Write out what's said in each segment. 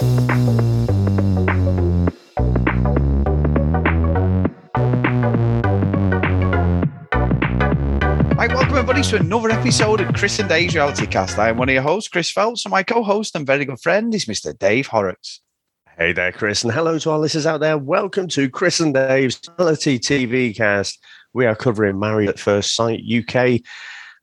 Right, welcome everybody to another episode of Chris and Dave's Reality Cast. I am one of your hosts, Chris Phelps, and my co-host and very good friend is Mr. Dave Horrocks. Hey there, Chris, and hello to our listeners out there. Welcome to Chris and Dave's Reality TV Cast. We are covering Married at First Sight UK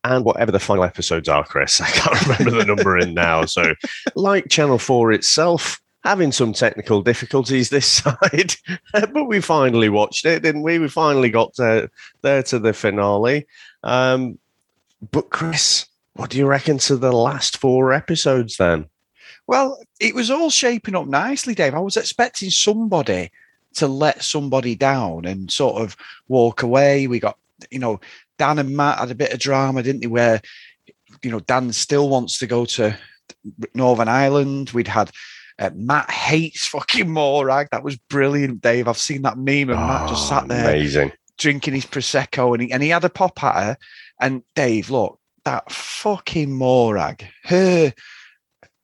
and whatever the final episodes are, Chris. I can't remember the number in now. So, like Channel 4 itself, having some technical difficulties this side, but we finally watched it, didn't we? We finally got to, there to the finale. Um, but, Chris, what do you reckon to the last four episodes then? Well, it was all shaping up nicely, Dave. I was expecting somebody to let somebody down and sort of walk away. We got, you know, Dan and Matt had a bit of drama, didn't they? Where, you know, Dan still wants to go to Northern Ireland. We'd had uh, Matt hates fucking Morag. That was brilliant, Dave. I've seen that meme and Matt just sat there Amazing. drinking his prosecco, and he and he had a pop at her. And Dave, look, that fucking Morag, her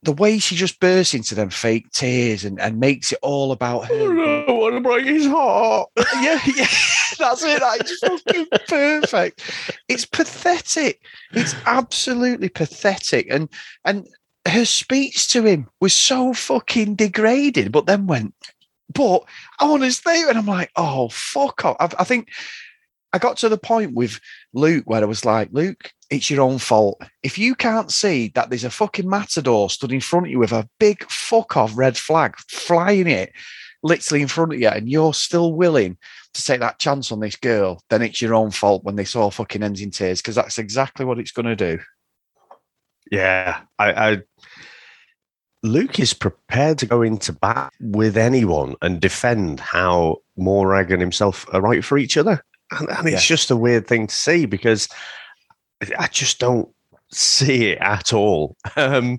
the way she just bursts into them fake tears and, and makes it all about oh, her. Oh, no, I want to break his heart. yeah, yeah, that's it. That's fucking perfect. It's pathetic. It's absolutely pathetic. And and her speech to him was so fucking degraded, but then went, but I want to stay. And I'm like, oh, fuck off. I, I think I got to the point with Luke where I was like, Luke, it's your own fault. If you can't see that there's a fucking matador stood in front of you with a big fuck off red flag flying it literally in front of you, and you're still willing to take that chance on this girl, then it's your own fault when this all fucking ends in tears because that's exactly what it's going to do. Yeah, I, I Luke is prepared to go into bat with anyone and defend how Morag and himself are right for each other. And, and it's Yeah. just a weird thing to see because I just don't see it at all. Um,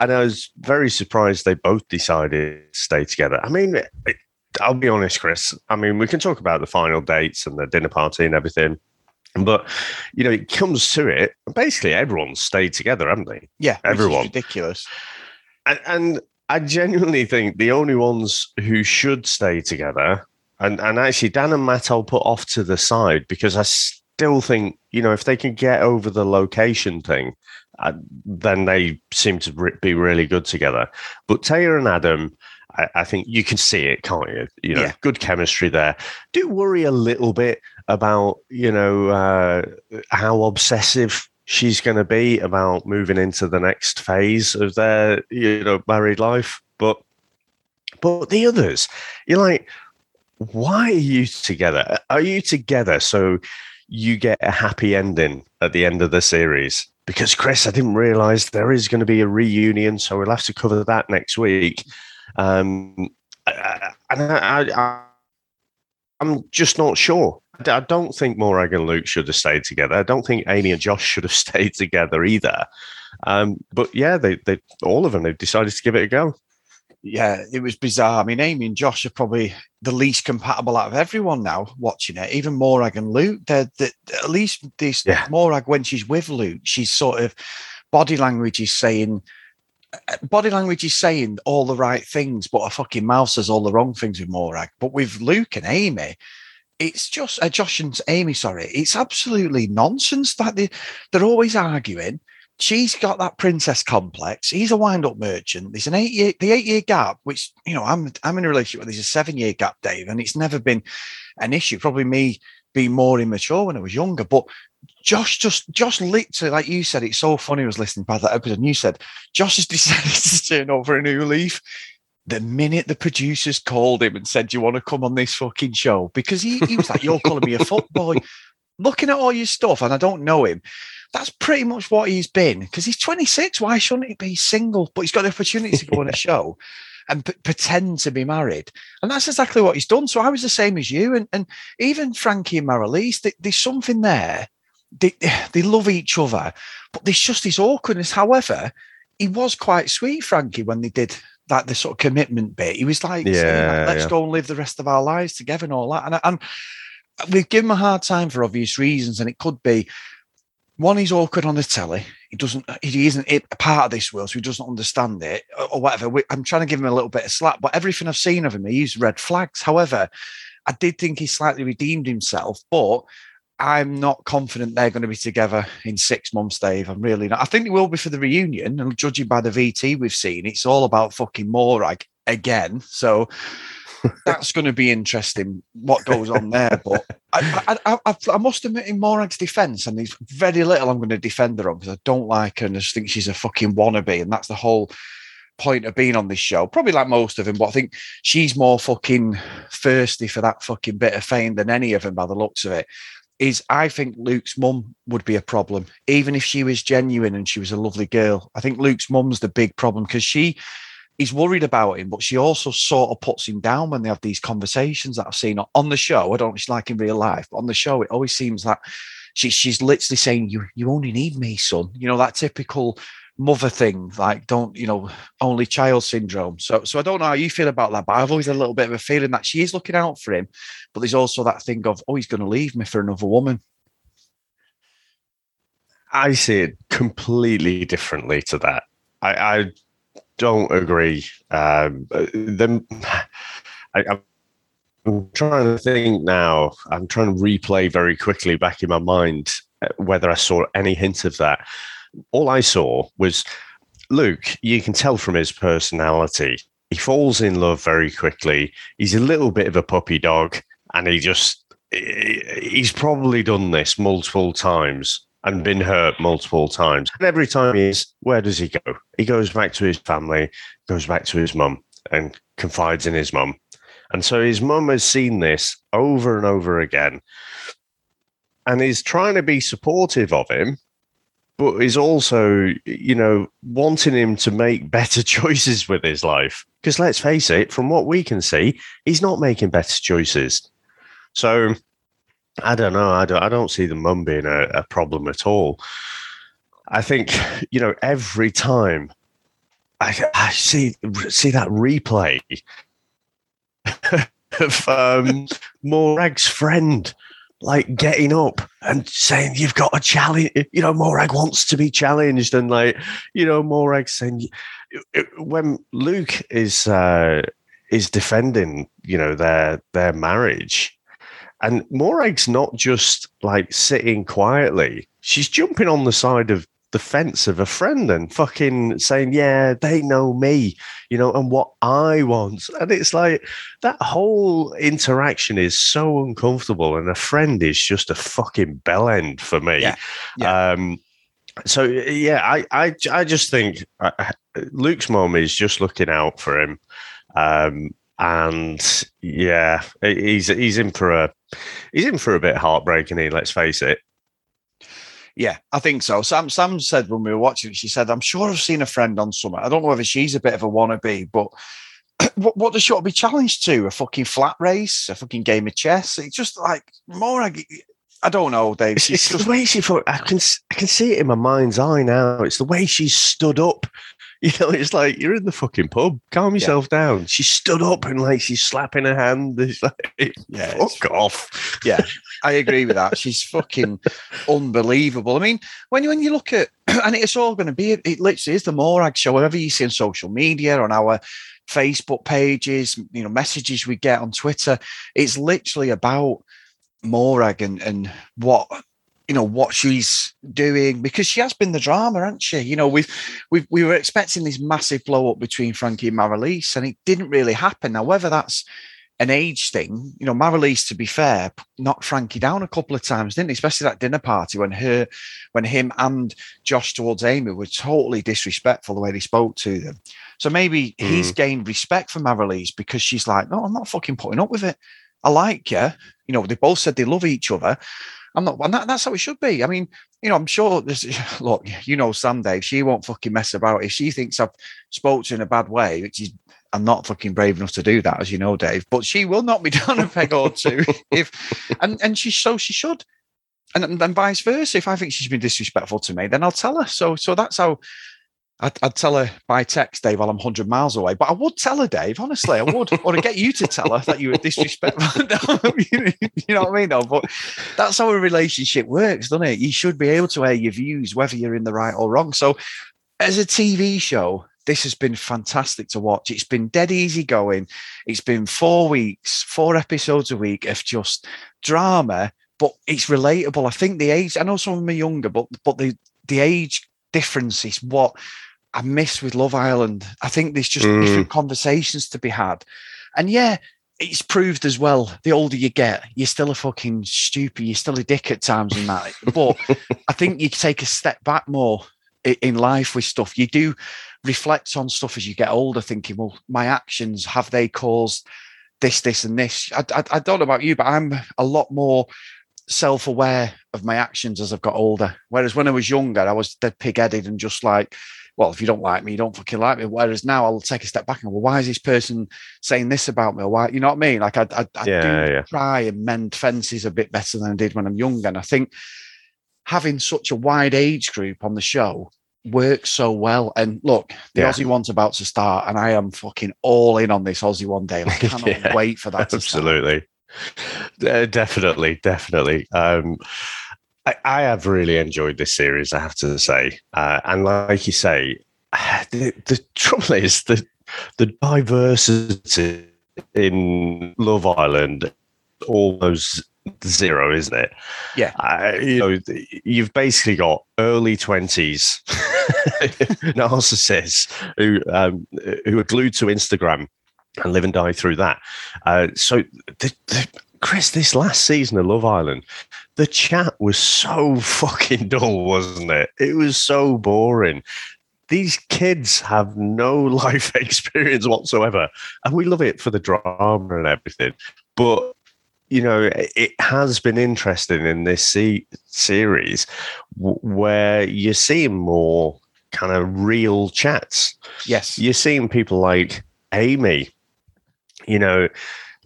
and I was very surprised they both decided to stay together. I mean, it, I'll be honest, Chris. I mean, we can talk about the final dates and the dinner party and everything. But you know, it comes to it. Basically, everyone's stayed together, haven't they? Yeah, Everyone. ridiculous. and, and I genuinely think the only ones who should stay together, and, and actually Dan and Matt, I'll put off to the side because I still think, you know, if they can get over the location thing, uh, then they seem to be really good together. But Taylor and Adam, I, I think you can see it, can't you? You know, Yeah. good chemistry there. Do worry a little bit about, you know, uh, how obsessive she's going to be about moving into the next phase of their, you know, married life. But, but the others, you're like, why are you together? Are you together so you get a happy ending at the end of the series? Because Chris, I didn't realize there is going to be a reunion, so we'll have to cover that next week. Um, and I, I'm just not sure. I I don't think Morag and Luke should have stayed together. I don't think Amy and Josh should have stayed together either. Um, but yeah, they, they all of them they've decided to give it a go. Yeah, it was bizarre. I mean, Amy and Josh are probably the least compatible out of everyone now watching it. Even Morag and Luke, they're, they at least this Yeah. Morag when she's with Luke, she's sort of body language is saying body language is saying all the right things, but her fucking mouth says all the wrong things with Morag. But with Luke and Amy, it's just uh, Josh and Amy, sorry, it's absolutely nonsense that they they're always arguing. She's got that princess complex. He's a wind-up merchant. There's an eight-year, the eight-year gap, which you know, I'm I'm in a relationship with. There's a seven-year gap, Dave, and it's never been an issue. Probably me being more immature when I was younger, but Josh just Josh literally, like you said, it's so funny. I was listening by that episode, and you said Josh has decided to turn over a new leaf. The minute the producers called him and said, "Do you want to come on this fucking show?" Because he, he was like, "You're calling me a fuckboy." Looking at all your stuff, and I don't know him. That's pretty much what he's been. Because he's 26. Why shouldn't he be single? But he's got the opportunity to go on a show and p- pretend to be married, and that's exactly what he's done. So I was the same as you, and and even Frankie and Marilise, th- there's something there. They they love each other, but there's just this awkwardness. However, he was quite sweet, Frankie, when they did that the sort of commitment bit. He was like, Yeah, let's yeah. go and live the rest of our lives together and all that. And, and we've given him a hard time for obvious reasons, and it could be one, he's awkward on the telly. he doesn't, he isn't a part of this world, so he doesn't understand it or whatever. I'm trying to give him a little bit of slack, but everything I've seen of him, he's red flags. However, I did think he slightly redeemed himself, but I'm not confident they're going to be together in six months, Dave. I'm really not. I think it will be for the reunion, and judging by the VT we've seen, it's all about fucking Morag again. So that's going to be interesting what goes on there. But I, I, I, I must admit, in Morag's defence, and there's very little I'm going to defend her on because I don't like her and I just think she's a fucking wannabe, and that's the whole point of being on this show. Probably like most of them, but I think she's more fucking thirsty for that fucking bit of fame than any of them by the looks of it is I think Luke's mum would be a problem, even if she was genuine and she was a lovely girl. I think Luke's mum's the big problem because she is worried about him, but she also sort of puts him down when they have these conversations that I've seen on the show. I don't know she's like in real life, but on the show, it always seems that she, she's literally saying, You you only need me, son. You know, that typical mother thing, like don't you know, only child syndrome. So, so I don't know how you feel about that, but I've always had a little bit of a feeling that she is looking out for him, but there's also that thing of, oh, he's going to leave me for another woman. I see it completely differently to that. I, I don't agree. Um, then I, I'm trying to think now. I'm trying to replay very quickly back in my mind uh, whether I saw any hint of that all I saw was Luke. You can tell from his personality, he falls in love very quickly. He's a little bit of a puppy dog, and he just he's probably done this multiple times and been hurt multiple times. And every time he is, where does he go? He goes back to his family, goes back to his mum, and confides in his mum. And so his mum has seen this over and over again and is trying to be supportive of him but is also, you know, wanting him to make better choices with his life. Because let's face it, from what we can see, he's not making better choices. So I don't know. I don't, I don't see the mum being a, a problem at all. I think, you know, every time I, I see see that replay of um, Morag's friend like getting up and saying you've got a challenge. You know, Morag wants to be challenged, and like you know, Morag saying when Luke is uh, is defending, you know, their their marriage, and Morag's not just like sitting quietly; she's jumping on the side of the fence of a friend and fucking saying, yeah, they know me, you know, and what I want. And it's like that whole interaction is so uncomfortable. And a friend is just a fucking bell end for me. Yeah. yeah. Um, so yeah, I, I, I just think uh, Luke's mom is just looking out for him. Um, and yeah, he's he's in for a he's in for a bit heartbreaking. He let's face it. Yeah, I think so. Sam Sam said when we were watching, she said, "I'm sure I've seen a friend on summer. I don't know whether she's a bit of a wannabe, but." what, what does she want to be challenged to? A fucking flat race, a fucking game of chess. It's just like more. I don't know, Dave. It's, it's just, the way she. I can I can see it in my mind's eye now. It's the way she stood up You know, it's like you're in the fucking pub. Calm yourself yeah. down. She stood up and like she's slapping her hand. It's like, yeah, fuck off. Yeah, I agree with that. She's fucking unbelievable. I mean, when you when you look at and it's all going to be it literally is the Morag show. Whatever you see on social media on our Facebook pages, you know, messages we get on Twitter, it's literally about Morag and and what you know what she's doing because she has been the drama, hasn't she? You know, we've we we were expecting this massive blow up between Frankie and Marilise, and it didn't really happen. Now, whether that's an age thing, you know, Marilise, to be fair, knocked Frankie down a couple of times, didn't he? Especially that dinner party when her, when him and Josh towards Amy were totally disrespectful the way they spoke to them. So maybe mm. he's gained respect for Marilise because she's like, no, I'm not fucking putting up with it. I like you. You know, they both said they love each other. I'm not, and that, that's how it should be. I mean, you know, I'm sure this. Look, you know, Sam Dave, she won't fucking mess about. If she thinks I've spoke in a bad way, which is, I'm not fucking brave enough to do that, as you know, Dave. But she will not be down a peg or two if, and and she so she should, and then vice versa. If I think she's been disrespectful to me, then I'll tell her. So so that's how I'd, I'd, tell her by text, Dave, while I'm 100 miles away. But I would tell her, Dave, honestly, I would. or to get you to tell her that you were disrespectful. you know what I mean? No, but that's how a relationship works, doesn't it? You should be able to air your views, whether you're in the right or wrong. So, as a TV show, this has been fantastic to watch. It's been dead easy going. It's been four weeks, four episodes a week of just drama, but it's relatable. I think the age, I know some of them are younger, but but the the age difference is what I miss with Love Island. I think there's just mm. different conversations to be had. And yeah, it's proved as well. The older you get, you're still a fucking stupid. You're still a dick at times and that. But I think you take a step back more in life with stuff. You do reflect on stuff as you get older, thinking, well, my actions have they caused this, this, and this? I, I, I don't know about you, but I'm a lot more self-aware of my actions as I've got older. Whereas when I was younger, I was dead pig-headed and just like, well, if you don't like me, you don't fucking like me. Whereas now I'll take a step back and go, well, why is this person saying this about me? Or why, you know what I mean? Like I, I, I yeah, do yeah. try and mend fences a bit better than I did when I'm younger. And I think having such a wide age group on the show works so well. And look, the yeah. Aussie one's about to start, and I am fucking all in on this Aussie one day. I cannot yeah, wait for that. Absolutely, uh, definitely, definitely. Um, I, I, have really enjoyed this series. I have to say, uh, and like you say, the, the trouble is the the diversity in Love Island almost zero, isn't it? Yeah. Uh, you know, you've basically got early twenties narcissists who um, who are glued to Instagram and live and die through that. Uh, so, the, the, Chris, this last season of Love Island, the chat was so fucking dull, wasn't it? It was so boring. These kids have no life experience whatsoever, and we love it for the drama and everything. But you know, it has been interesting in this se- series w- where you're seeing more kind of real chats. Yes. You're seeing people like Amy, you know,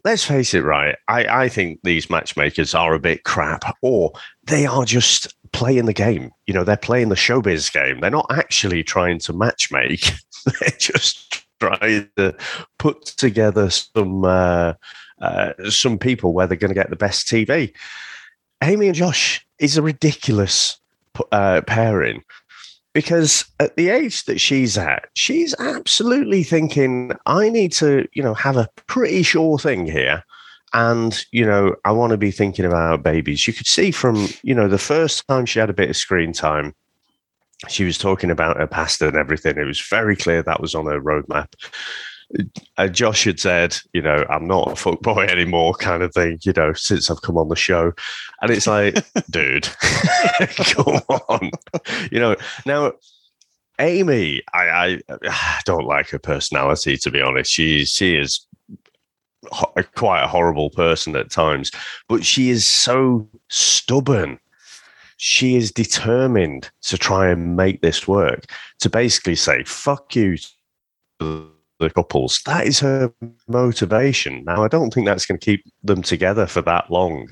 let's face it, right? I, I think these matchmakers are a bit crap, or they are just playing the game. You know, they're playing the showbiz game. They're not actually trying to matchmake. they're just trying to put together some uh, uh, some people where they're going to get the best TV. Amy and Josh is a ridiculous uh, pairing because at the age that she's at, she's absolutely thinking, I need to, you know, have a pretty sure thing here. And, you know, I want to be thinking about babies. You could see from, you know, the first time she had a bit of screen time, she was talking about her pasta and everything. It was very clear that was on her roadmap uh, Josh had said, you know, I'm not a fuck boy anymore, kind of thing, you know, since I've come on the show. And it's like, dude, come on. You know, now, Amy, I, I, don't like her personality, to be honest. She, she is ho- quite a horrible person at times, but she is so stubborn. She is determined to try and make this work, to basically say, fuck you the couples. That is her motivation. Now, I don't think that's going to keep them together for that long.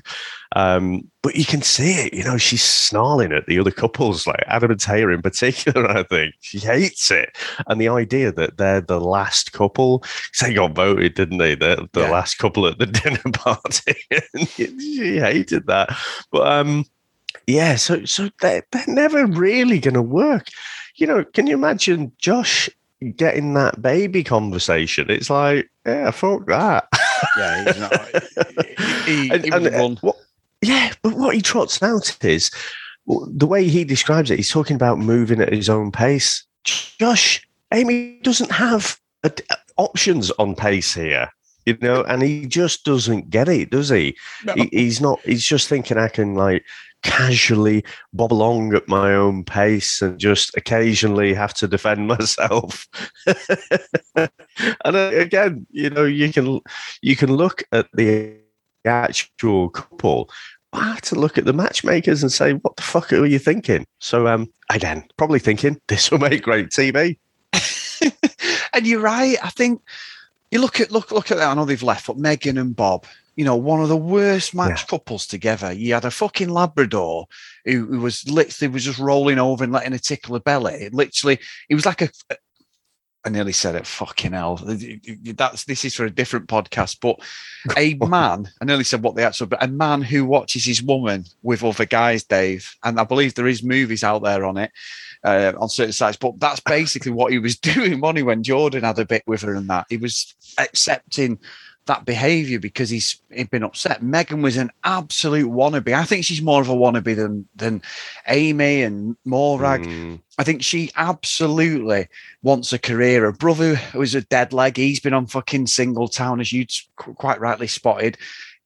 Um, but you can see it. You know, she's snarling at the other couples, like Adam and Taylor in particular. I think she hates it, and the idea that they're the last couple. They got voted, didn't they? The, the yeah. last couple at the dinner party. she hated that. But um, yeah, so so they're, they're never really going to work. You know, can you imagine Josh getting that baby conversation. It's like, yeah, fuck that. Yeah, he's not. he, he, and, he and, uh, what, yeah, but what he trots out is the way he describes it. He's talking about moving at his own pace. Josh, Amy doesn't have a, options on pace here. You know, and he just doesn't get it, does he? No. he? He's not. He's just thinking I can like casually bob along at my own pace and just occasionally have to defend myself. and uh, again, you know, you can you can look at the actual couple. I have to look at the matchmakers and say, what the fuck are you thinking? So um again, probably thinking this will make great TV. and you're right. I think you look at look look at that. I know they've left, but Megan and Bob, you know, one of the worst match yeah. couples together. You had a fucking Labrador who, who, was literally was just rolling over and letting her tickle her belly. literally, it was like a. I nearly said it. Fucking hell! That's this is for a different podcast. But a man, I nearly said what the actual, but a man who watches his woman with other guys, Dave, and I believe there is movies out there on it uh, on certain sites. But that's basically what he was doing, money when Jordan had a bit with her and that he was accepting that behavior because he's he'd been upset. Megan was an absolute wannabe. I think she's more of a wannabe than than Amy and Morag. Mm. I think she absolutely wants a career. Her brother was a dead leg. He's been on fucking Singletown, as you quite rightly spotted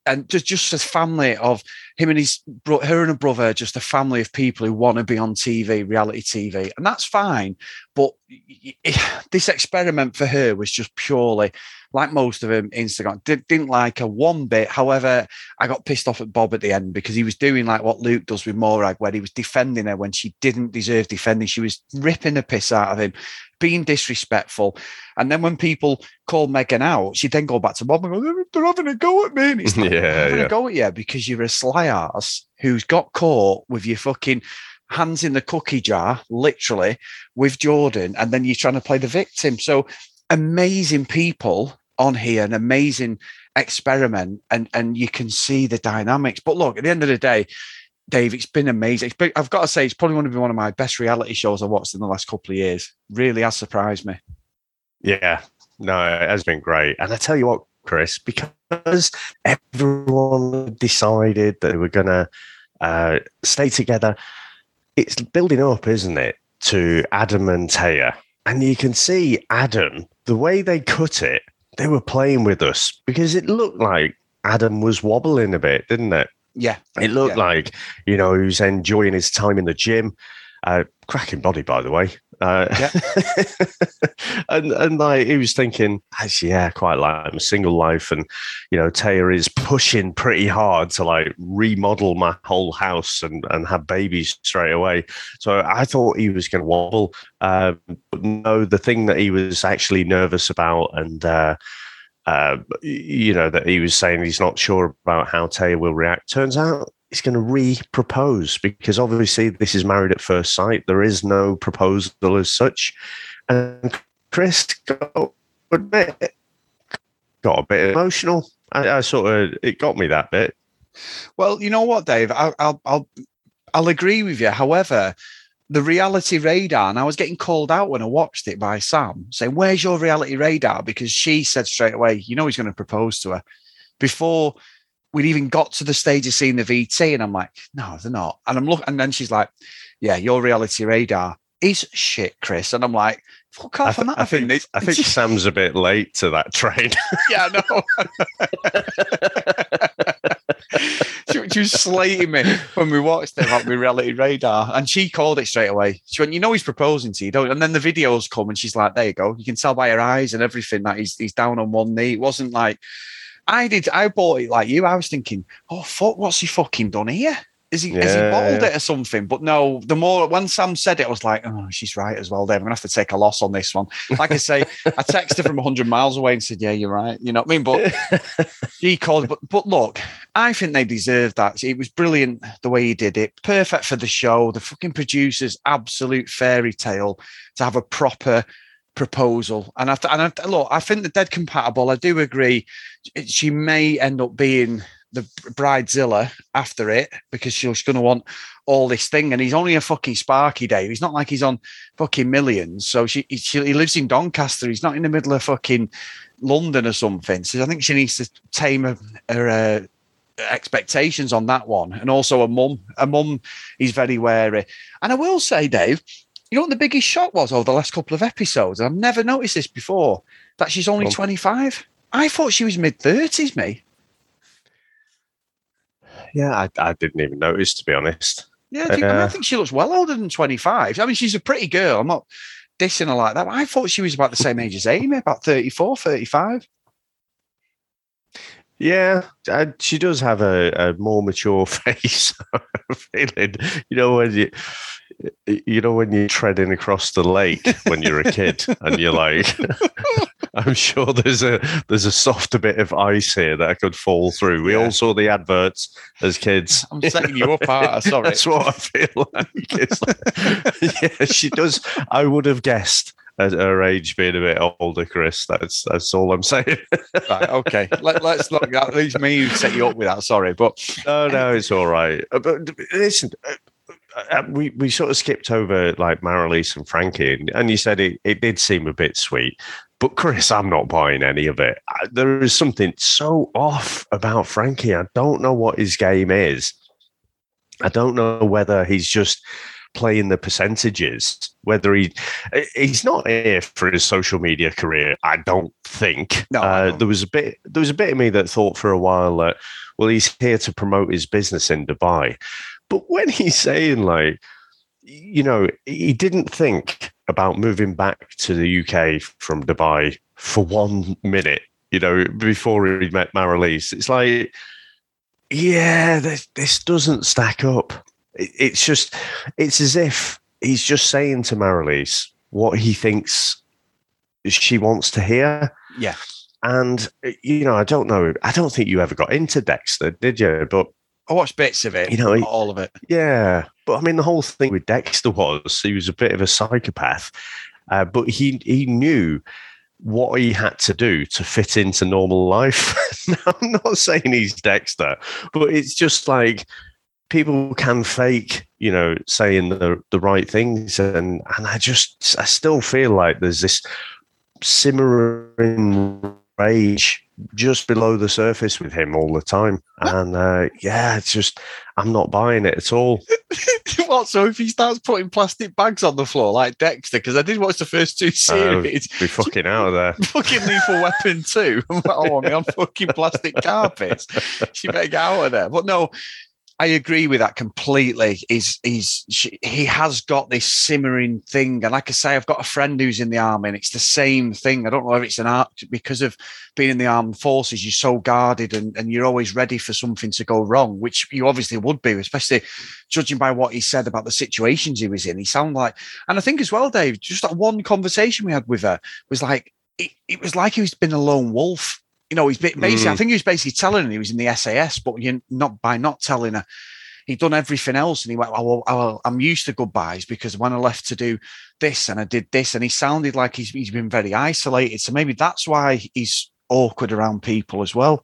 and just just a family of him and his her and her brother, just a family of people who want to be on TV, reality TV, and that's fine. But eh, this experiment for her was just purely like most of them. Instagram Did, didn't like her one bit. However, I got pissed off at Bob at the end because he was doing like what Luke does with Morag, where he was defending her when she didn't deserve defending. She was ripping the piss out of him, being disrespectful. And then when people call Megan out, she then go back to Bob and go, they're having a go at me. And it's like, yeah, having yeah. a go at you because you're a sly ass who's got caught with your fucking hands in the cookie jar, literally, with Jordan, and then you're trying to play the victim. So amazing people on here, an amazing experiment, and and you can see the dynamics. But look, at the end of the day, Dave, it's been amazing. It's been, I've got to say, it's probably going to be one of my best reality shows I've watched in the last couple of years. Really has surprised me. Yeah, no, it has been great. And I tell you what, Chris, because everyone decided that they were going to uh, stay together, it's building up, isn't it, to Adam and Tayah. And you can see Adam, the way they cut it, they were playing with us because it looked like Adam was wobbling a bit, didn't it? Yeah. It looked yeah. like, you know, he was enjoying his time in the gym. Uh, cracking body, by the way. Uh, yeah. and and like he was thinking, actually, yeah, quite like I'm a single life, and you know, Tayah is pushing pretty hard to like remodel my whole house and and have babies straight away. So I thought he was going to wobble, uh, but no, the thing that he was actually nervous about and. Uh, uh, you know that he was saying he's not sure about how Taylor will react. Turns out he's going to re-propose because obviously this is married at first sight. There is no proposal as such, and Chris got a bit, got a bit emotional. I, I sort of it got me that bit. Well, you know what, Dave, I'll I'll I'll, I'll agree with you. However, the reality radar, and I was getting called out when I watched it by Sam saying, Where's your reality radar? Because she said straight away, You know, he's going to propose to her before we'd even got to the stage of seeing the VT. And I'm like, No, they're not. And I'm looking, and then she's like, Yeah, your reality radar is shit, Chris. And I'm like, Fuck off I, th- on that. I think, I think Sam's a bit late to that train. yeah, no. she, she, was slating me when we watched it about my reality radar, and she called it straight away. She went, "You know, he's proposing to you, don't?" And then the videos come, and she's like, "There you go. You can tell by her eyes and everything that he's he's down on one knee. It wasn't like." I did. I bought it like you. I was thinking, "Oh fuck, what's he fucking done here? Is he, yeah, has he bottled yeah. it or something? But no, the more when Sam said it, I was like, oh, she's right as well, Dave. I'm gonna have to take a loss on this one. Like I say, I texted her from 100 miles away and said, yeah, you're right. You know what I mean? But he called. But but look, I think they deserve that. It was brilliant the way he did it. Perfect for the show. The fucking producers, absolute fairy tale to have a proper proposal. And I and I, look, I think the dead compatible. I do agree. She may end up being the bridezilla after it because she's going to want all this thing. And he's only a fucking Sparky Dave. He's not like he's on fucking millions. So she, she, he lives in Doncaster. He's not in the middle of fucking London or something. So I think she needs to tame her, her uh, expectations on that one. And also a mum. A mum he's very wary. And I will say, Dave, you know what the biggest shock was over the last couple of episodes? I've never noticed this before. That she's only well, 25. I thought she was mid 30s, me yeah, I, I didn't even notice to be honest. Yeah, I, think, uh, I, think she looks well older than 25. I mean, she's a pretty girl. I'm not dissing her like that. I thought she was about the same age as Amy, about 34, 35. Yeah, she does have a, a more mature face. feeling, you know, when you, you know, when you're treading across the lake when you're a kid, and you're like, I'm sure there's a there's a softer bit of ice here that I could fall through. We Yeah. all saw the adverts as kids. I'm setting you up, Art. Sorry. That's what I feel like. Like- yeah, she does. I would have guessed at her age being a bit older, Chris. That's that's all I'm saying. right, okay. Let, let's not at least me who set you up with that. Sorry, but no, no, it's all right. Uh, But listen, uh, uh, we we sort of skipped over like Marilise and Frankie, and, and you said it, it did seem a bit sweet. But Chris, I'm not buying any of it. There is something so off about Frankie. I don't know what his game is. I don't know whether he's just playing the percentages. Whether he he's not here for his social media career. I don't think. No, uh, don't. there was a bit. There was a bit of me that thought for a while that well, he's here to promote his business in Dubai. But when he's saying like, you know, he didn't think about moving back to the UK from Dubai for one minute, you know, before he met Marilise. It's like, yeah, this, this doesn't stack up. It, it's just, it's as if he's just saying to Marilise what he thinks she wants to hear. Yeah. And, you know, I don't know. I don't think you ever got into Dexter, did you? But I watched bits of it. You know, he- all of it. yeah, but I mean, the whole thing with Dexter was he was a bit of a psychopath, uh, but he he knew what he had to do to fit into normal life. now, I'm not saying he's Dexter, but it's just like people can fake, you know, saying the the right things, and and I just I still feel like there's this simmering rage just below the surface with him all the time. And uh, yeah, it's just, I'm not buying it at all. what? So if he starts putting plastic bags on the floor like Dexter, because I did watch the first two series, Be fucking out of there. fucking Lethal Weapon 2. I'm like, oh, I'm on fucking plastic carpets. She better get out of there. But no, I agree with that completely. He's he's she, he has got this simmering thing, and like I say, I've got a friend who's in the army, and it's the same thing. I don't know if it's an art because of being in the armed forces. You're so guarded, and, and you're always ready for something to go wrong, which you obviously would be, especially judging by what he said about the situations he was in. He sounded like, and I think as well, Dave, just that one conversation we had with her was like it, it was like he's been a lone wolf. You know, he's ba- basically, I Mm. think he was basically telling her he was in the SAS, but you not by not telling her, he'd done everything else. And he went, oh, well, well, I'm used to goodbyes because when I left to do this and I did this, and he sounded like he's, he's been very isolated. So maybe that's why he's awkward around people as well.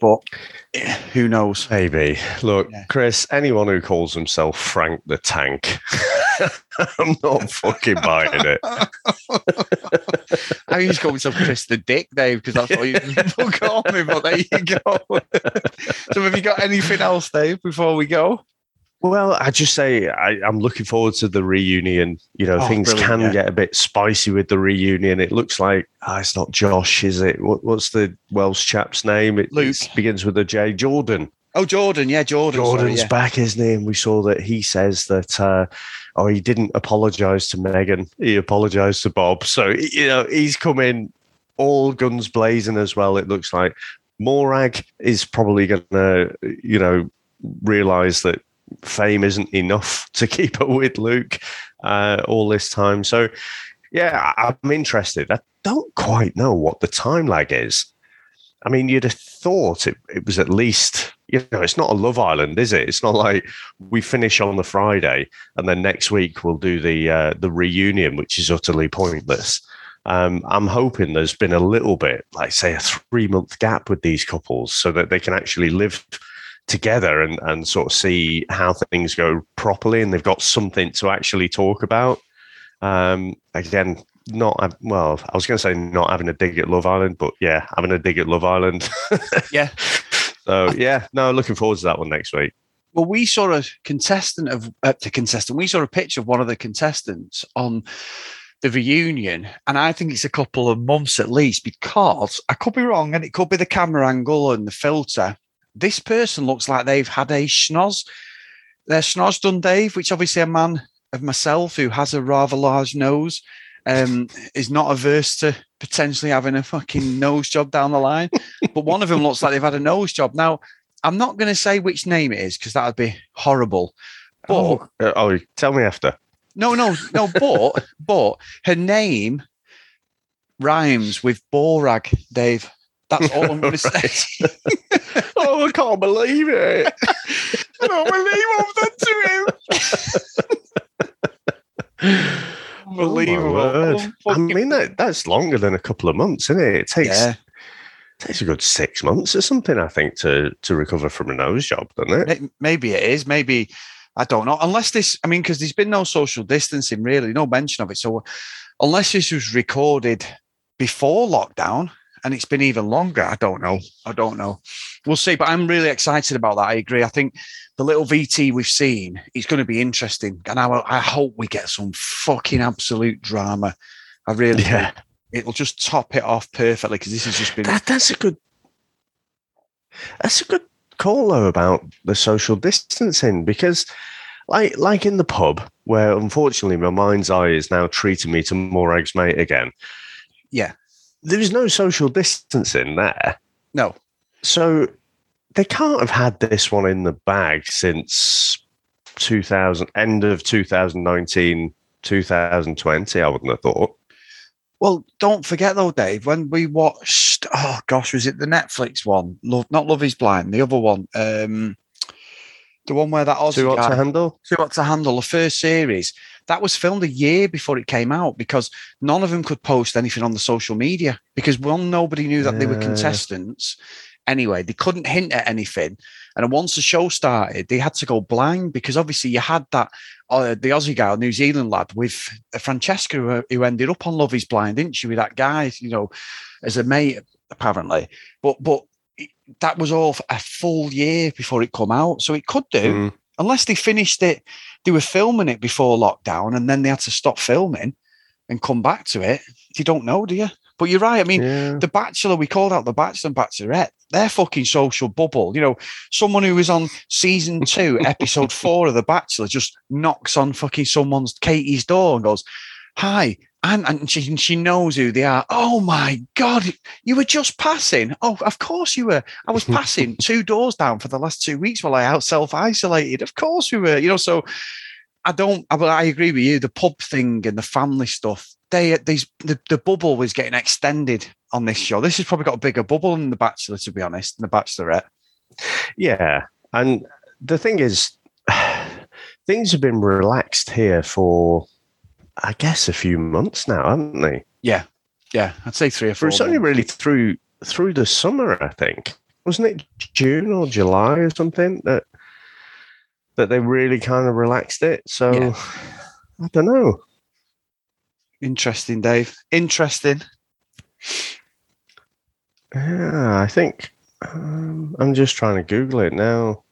But who knows? Maybe. Look, Yeah. Chris, anyone who calls himself Frank the Tank, I'm not fucking buying it. I used to call myself Chris the Dick, Dave, because that's what you people call me. But there you go. so, have you got anything else, Dave, before we go? Well, I just say I, I'm looking forward to the reunion. You know, Oh, things can yeah. get a bit spicy with the reunion. It looks like ah, it's not Josh, is it? What, what's the Welsh chap's name? It Luke. begins with a J. Jordan. Oh, Jordan, yeah, Jordan. sorry, Jordan's yeah. back, isn't he? And we saw that he says that, uh, oh, he didn't apologize to Megan. He apologized to Bob. So, you know, he's come in all guns blazing as well, it looks like. Morag is probably going to, you know, realize that fame isn't enough to keep up with Luke uh, all this time. So, yeah, I'm interested. I don't quite know what the time lag is. I mean, you'd have thought it, it was at least, you know, it's not a Love Island, is it? It's not like we finish on the Friday and then next week we'll do the uh, the reunion, which is utterly pointless. Um, I'm hoping there's been a little bit, like say, a three month gap with these couples, so that they can actually live together and and sort of see how things go properly, and they've got something to actually talk about. Um, again, not well. I was going to say not having a dig at Love Island, but yeah, having a dig at Love Island. Yeah. So yeah, no, looking forward to that one next week. Well, we saw a contestant of uh, the contestant. We saw a picture of one of the contestants on the reunion, and I think it's a couple of months at least because I could be wrong, and it could be the camera angle and the filter. This person looks like they've had a schnoz. Their schnoz done, Dave, which obviously a man of myself who has a rather large nose um, is not averse to potentially having a fucking nose job down the line. but one of them looks like they've had a nose job. Now, I'm not going to say which name it is because that would be horrible. But Oh, uh, oh, tell me after. no, no, no. But but her name rhymes with Borag, Dave. That's all I'm going to say. Oh, I can't believe it. I don't believe what I've done to him. Oh, Unbelievable. word. Oh, I mean, that, that's longer than a couple of months, isn't it? It takes yeah, takes a good six months or something, I think, to to recover from a nose job, doesn't it? maybe it is. Maybe I don't know. Unless this, I mean, because there's been no social distancing, really, no mention of it. So unless this was recorded before lockdown and it's been even longer, I don't know. I don't know. We'll see. But I'm really excited about that. I agree. I think the little VT we've seen is going to be interesting, and I, I hope we get some fucking absolute drama. I really, Yeah. it'll just top it off perfectly because this has just been. That, that's a good. That's a good call though about the social distancing because, like, like in the pub where unfortunately my mind's eye is now treating me to Morag's, mate again. Yeah. There is no social distancing there, no, so they can't have had this one in the bag since 2000 end of 2019 2020 i wouldn't have thought. Well, don't forget though, Dave, when we watched, oh gosh, was it the Netflix one? Love, not Love Is Blind, the other one, um, the one where that Aussie too hot guy, to handle? Too Hot to Handle, the first series, that was filmed a year before it came out because none of them could post anything on the social media because one, nobody knew that they were contestants. Anyway, they couldn't hint at anything. And once the show started, they had to go blind because obviously you had that uh, the Aussie guy, New Zealand lad, with Francesca, who, who ended up on Love Is Blind, didn't she? With that guy, you know, as a mate, apparently. But but that was all a full year before it come out, so it could do Mm. Unless they finished it. They were filming it before lockdown, and then they had to stop filming and come back to it. You don't know, do you? But you're right. I mean, yeah. the Bachelor, we called out the Bachelor and Bachelorette. Their fucking social bubble. You know, someone who was on season two, episode four of The Bachelor, just knocks on fucking someone's Katie's door and goes, "Hi." And, and she, she knows who they are. Oh my God, you were just passing. Oh, of course you were. I was passing two doors down for the last two weeks while I out self isolated. Of course we were. You know, so I don't. I, I agree with you. The pub thing and the family stuff. They these the, the bubble was getting extended on this show. This has probably got a bigger bubble than the Bachelor, to be honest, than the Bachelorette. yeah and the thing is things have been relaxed here for i guess a few months now haven't they Yeah, yeah, I'd say three or four. it's only really through through the summer i think wasn't it june or july or something that that they really kind of relaxed it so Yeah. i don't know Interesting, Dave. Interesting. yeah i think um, i'm just trying to google it now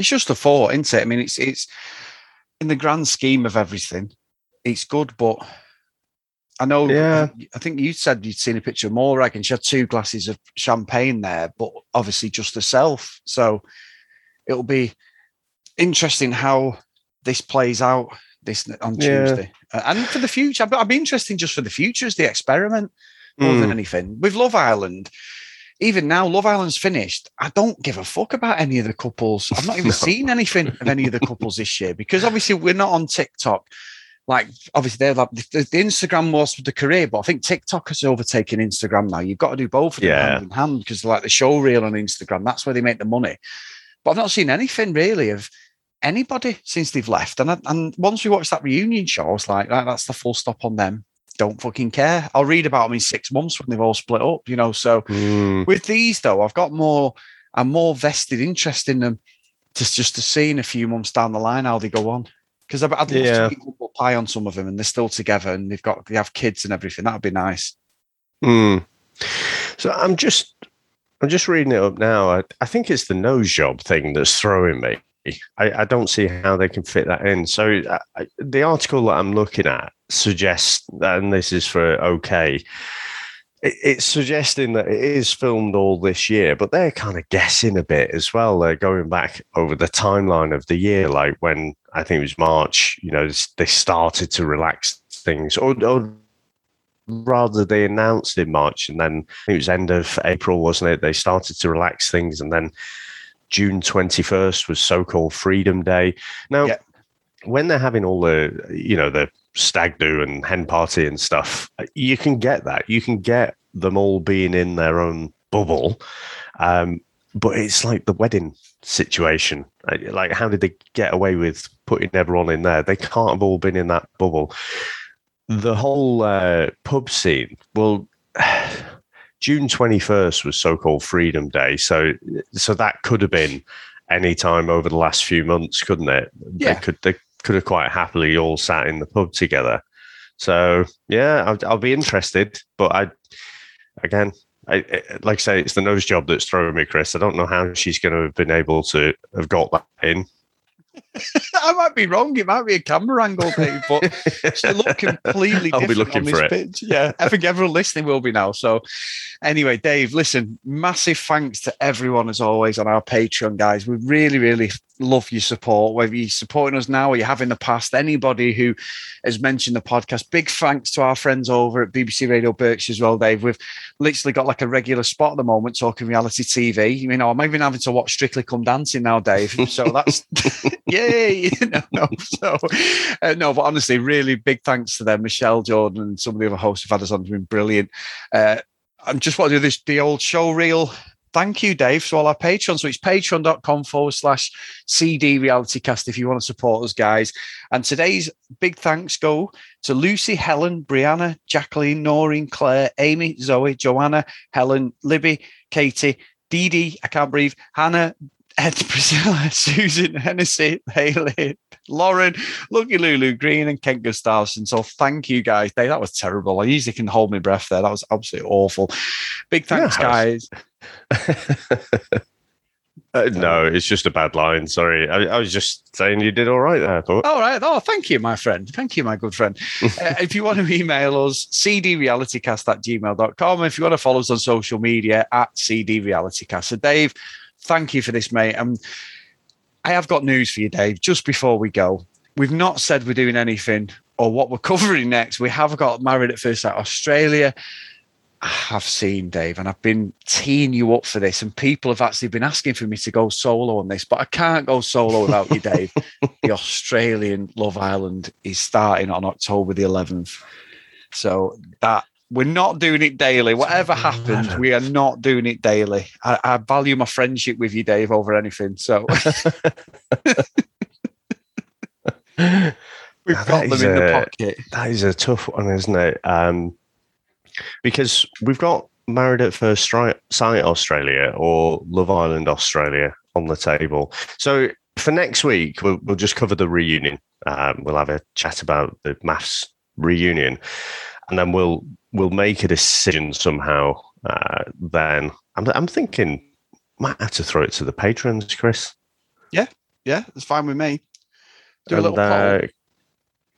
It's just a thought, isn't it? I mean, it's it's in the grand scheme of everything, it's good, but I know. Yeah. I think you said you'd seen a picture of Morag and she had two glasses of champagne there, but obviously just herself. So it'll be interesting how this plays out this on Tuesday, Uh, and for the future. I'd, I'd be interesting just for the future as the experiment more than Mm. anything. With Love Island, even now, Love Island's finished. I don't give a fuck about any of the couples. I've not even No. seen anything of any of the couples this year because obviously we're not on TikTok. Like, obviously, they're like the, the Instagram was the career, but I think TikTok has overtaken Instagram now. You've got to do both of them Yeah. hand in hand because, like, the show reel on Instagram, that's where they make the money. But I've not seen anything really of anybody since they've left. And I, and once we watched that reunion show, I was like, "Right, that's the full stop on them. Don't fucking care. I'll read about them in six months when they've all split up, you know. So Mm. with these though, I've got more I'm more vested interest in them just just to see in a few months down the line how they go on. Because I'd, I'd love Yeah. to be humble pie on some of them and they're still together and they've got they have kids and everything. That'd be nice. Mm. So I'm just I'm just reading it up now. I, I think it's the nose job thing that's throwing me. I, I don't see how they can fit that in. So uh, I- the article that I'm looking at suggests, and this is for OK, it, it's suggesting that it is filmed all this year, but they're kind of guessing a bit as well. They're going back over the timeline of the year, like when I think it was March. You know, they started to relax things, or, or rather they announced in March and then it was end of April, wasn't it? They started to relax things and then June 21st was so-called Freedom Day. Now, Yeah. when they're having all the you know the stag do and hen party and stuff, you can get that. You can get them all being in their own bubble. Um, but it's like the wedding situation. Like, how did they get away with putting everyone in there? They can't have all been in that bubble. The whole uh, pub scene, well, June 21st was so called Freedom Day. So, so that could have been any time over the last few months, couldn't it? Yeah. They could, they could have quite happily all sat in the pub together. So, yeah, I'll, I'll be interested. But I, again, I, like I say, it's the nose job that's throwing me, Chris. I don't know how she's going to have been able to have got that in. I might be wrong. It might be a camera angle, thing, but she looked completely I'll be different looking on this for it. pitch. Yeah, I think everyone listening will be now. So, anyway, Dave, listen, massive thanks to everyone as always on our Patreon, guys. We really, really love your support, whether you're supporting us now or you have in the past. Anybody who has mentioned the podcast, big thanks to our friends over at BBC Radio Berkshire as well, Dave. We've literally got like a regular spot at the moment talking reality TV. You know, I'm even having to watch Strictly Come Dancing now, Dave. So that's yay. no, no. So uh, no, but honestly, really big thanks to them, Michelle Jordan and some of the other hosts who've had us on. It's been brilliant. Uh, I just want to do this the old show reel. Thank you, Dave, to all our patrons. So it's patreon.com forward slash CD reality cast if you want to support us, guys. And today's big thanks go to Lucy, Helen, Brianna, Jacqueline, Noreen, Claire, Amy, Zoe, Joanna, Helen, Libby, Katie, Dee Dee, I can't breathe, Hannah, Ed, Priscilla, Susan, Hennessy, Haley, Lauren, Lucky Lulu, Green, and Kent Gustafson. So thank you guys. Dave, that was terrible. I usually can hold my breath there. That was absolutely awful. Big thanks, Yeah. guys. Uh, no, it's just a bad line. Sorry. I, I was just saying you did all right there. I thought. All right. Oh, thank you, my friend. Thank you, my good friend. uh, if you want to email us, cdrealitycast at gmail.com. If you want to follow us on social media at cdrealitycast. So, Dave, thank you for this, mate. Um, I have got news for you, Dave, just before we go. We've not said we're doing anything or what we're covering next. We have got Married at First Sight Australia. I have seen Dave, and I've been teeing you up for this, and people have actually been asking for me to go solo on this, but I can't go solo without you, Dave. the Australian Love Island is starting on October the 11th. So that we're not doing it daily. Whatever happens, we are not doing it daily. I, I value my friendship with you, Dave, over anything. So we've Now, got them in the pocket. That is a tough one, isn't it? Um, because we've got Married at First Sight Australia or Love Island Australia on the table. So for next week, we'll, we'll just cover the reunion. Um, we'll have a chat about the MAFS reunion, and then we'll we'll make a decision somehow. Uh, then I'm I'm thinking might have to throw it to the patrons, Chris. Yeah, yeah, it's fine with me. Do a And, little poll. uh,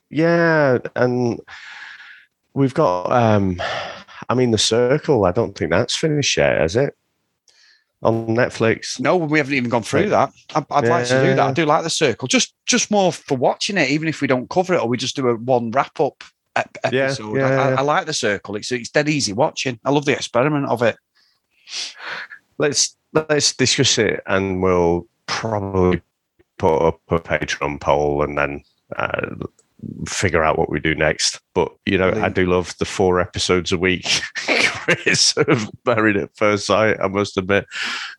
yeah, and we've got. um I mean, the Circle. I don't think that's finished yet, is it? On Netflix. No, we haven't even gone through that. I, I'd like to do that. I do like the circle, just just more for watching it, even if we don't cover it or we just do a one wrap up ep- Yeah, episode. yeah, I. I like the circle. It's it's dead easy watching. I love the experiment of it. Let's let's discuss it, and we'll probably put up a Patreon poll, and then uh, figure out what we do next. But you know, I do love the four episodes a week. Chris of Married at First Sight. I must admit,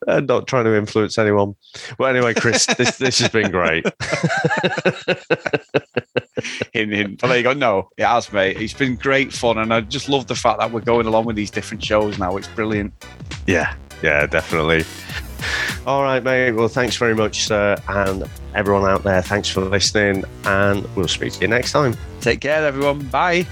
uh, not trying to influence anyone. But anyway, Chris, this this has been great. In, in, but there you go. No, it has, mate. It's been great fun, and I just love the fact that we're going along with these different shows now. It's brilliant. Yeah, yeah, definitely. All right, mate. Well, thanks very much, sir. And everyone out there, thanks for listening. And we'll speak to you next time. Take care, everyone. Bye.